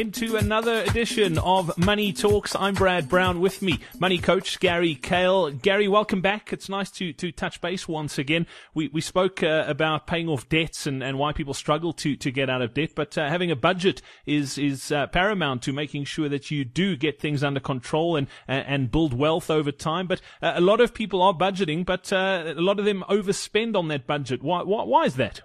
into another edition of Money Talks. I'm Brad Brown with me, money coach Gary Kayle. Gary, welcome back. It's nice to, to touch base once again. We, we spoke uh, about paying off debts and, and why people struggle to, to get out of debt, but uh, having a budget is, is uh, paramount to making sure that you do get things under control and, and build wealth over time. But uh, a lot of people are budgeting, but uh, a lot of them overspend on that budget. Why, why, why is that?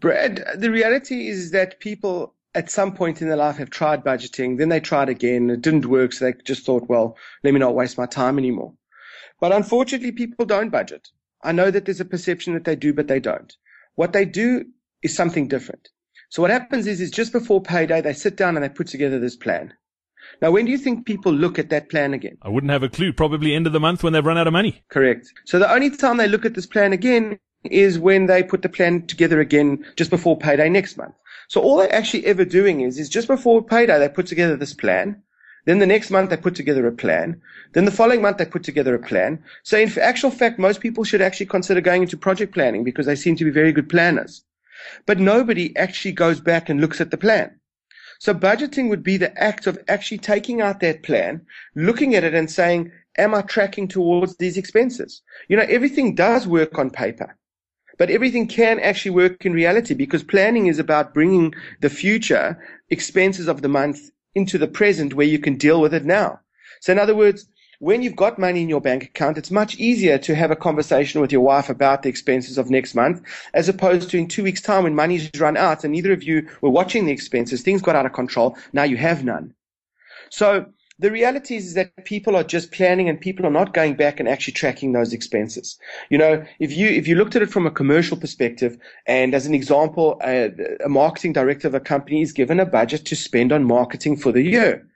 Brad, the reality is that people at some point in their life have tried budgeting, then they tried again, it didn't work, so they just thought, well, let me not waste my time anymore. But unfortunately, people don't budget. I know that there's a perception that they do, but they don't. What they do is something different. So what happens is, is just before payday, they sit down and they put together this plan. Now, when do you think people look at that plan again? I wouldn't have a clue. Probably end of the month when they've run out of money. Correct. So the only time they look at this plan again is when they put the plan together again just before payday next month. So all they're actually ever doing is, is just before payday, they put together this plan. Then the next month they put together a plan. Then the following month they put together a plan. So in actual fact, most people should actually consider going into project planning because they seem to be very good planners. But nobody actually goes back and looks at the plan. So budgeting would be the act of actually taking out that plan, looking at it and saying, am I tracking towards these expenses? You know, everything does work on paper. But everything can actually work in reality because planning is about bringing the future expenses of the month into the present where you can deal with it now. So in other words, when you've got money in your bank account, it's much easier to have a conversation with your wife about the expenses of next month, as opposed to in two weeks' time when money's run out and neither of you were watching the expenses, things got out of control, now you have none. So the reality is that people are just planning and people are not going back and actually tracking those expenses. You know, if you, if you looked at it from a commercial perspective, and as an example, a, a marketing director of a company is given a budget to spend on marketing for the year.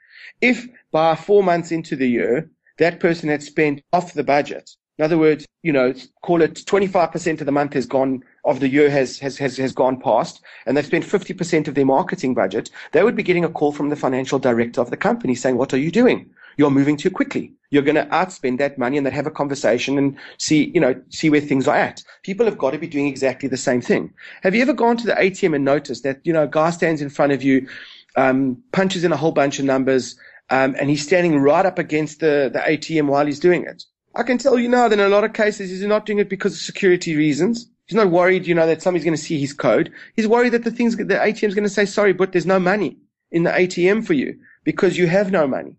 If by four months into the year, that person had spent off the budget, in other words, you know, call it 25% of the month has gone, of the year has, has, has, has gone past, and they've spent 50% of their marketing budget, they would be getting a call from the financial director of the company saying, what are you doing? You're moving too quickly. You're going to outspend that money and then have a conversation and see, you know, see where things are at. People have got to be doing exactly the same thing. Have you ever gone to the ATM and noticed that, you know, a guy stands in front of you, um, punches in a whole bunch of numbers, um, and he's standing right up against the, the ATM while he's doing it? I can tell you now that in a lot of cases he's not doing it because of security reasons. He's not worried, you know, that somebody's going to see his code. He's worried that the things, the ATM's going to say, sorry, but there's no money in the ATM for you because you have no money.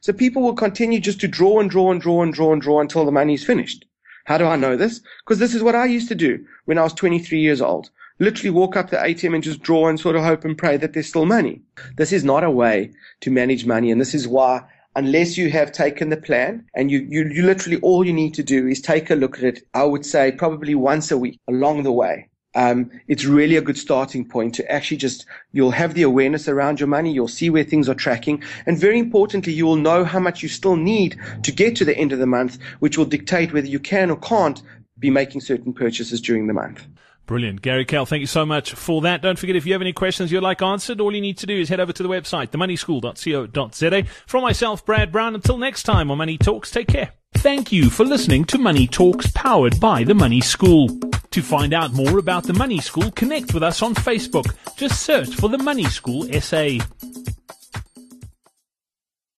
So people will continue just to draw and draw and draw and draw and draw until the money is finished. How do I know this? Because this is what I used to do when I was 23 years old. Literally walk up the ATM and just draw and sort of hope and pray that there's still money. This is not a way to manage money. And this is why unless you have taken the plan and you, you, you literally all you need to do is take a look at it. I would say probably once a week along the way. Um, it's really a good starting point to actually just, you'll have the awareness around your money. You'll see where things are tracking. And very importantly, you will know how much you still need to get to the end of the month, which will dictate whether you can or can't be making certain purchases during the month. Brilliant. Gary Kayle, thank you so much for that. Don't forget, if you have any questions you'd like answered, all you need to do is head over to the website, themoneyschool.co.za. From myself, Brad Brown, until next time on Money Talks, take care. Thank you for listening to Money Talks powered by The Money School. To find out more about The Money School, connect with us on Facebook. Just search for The Money School SA.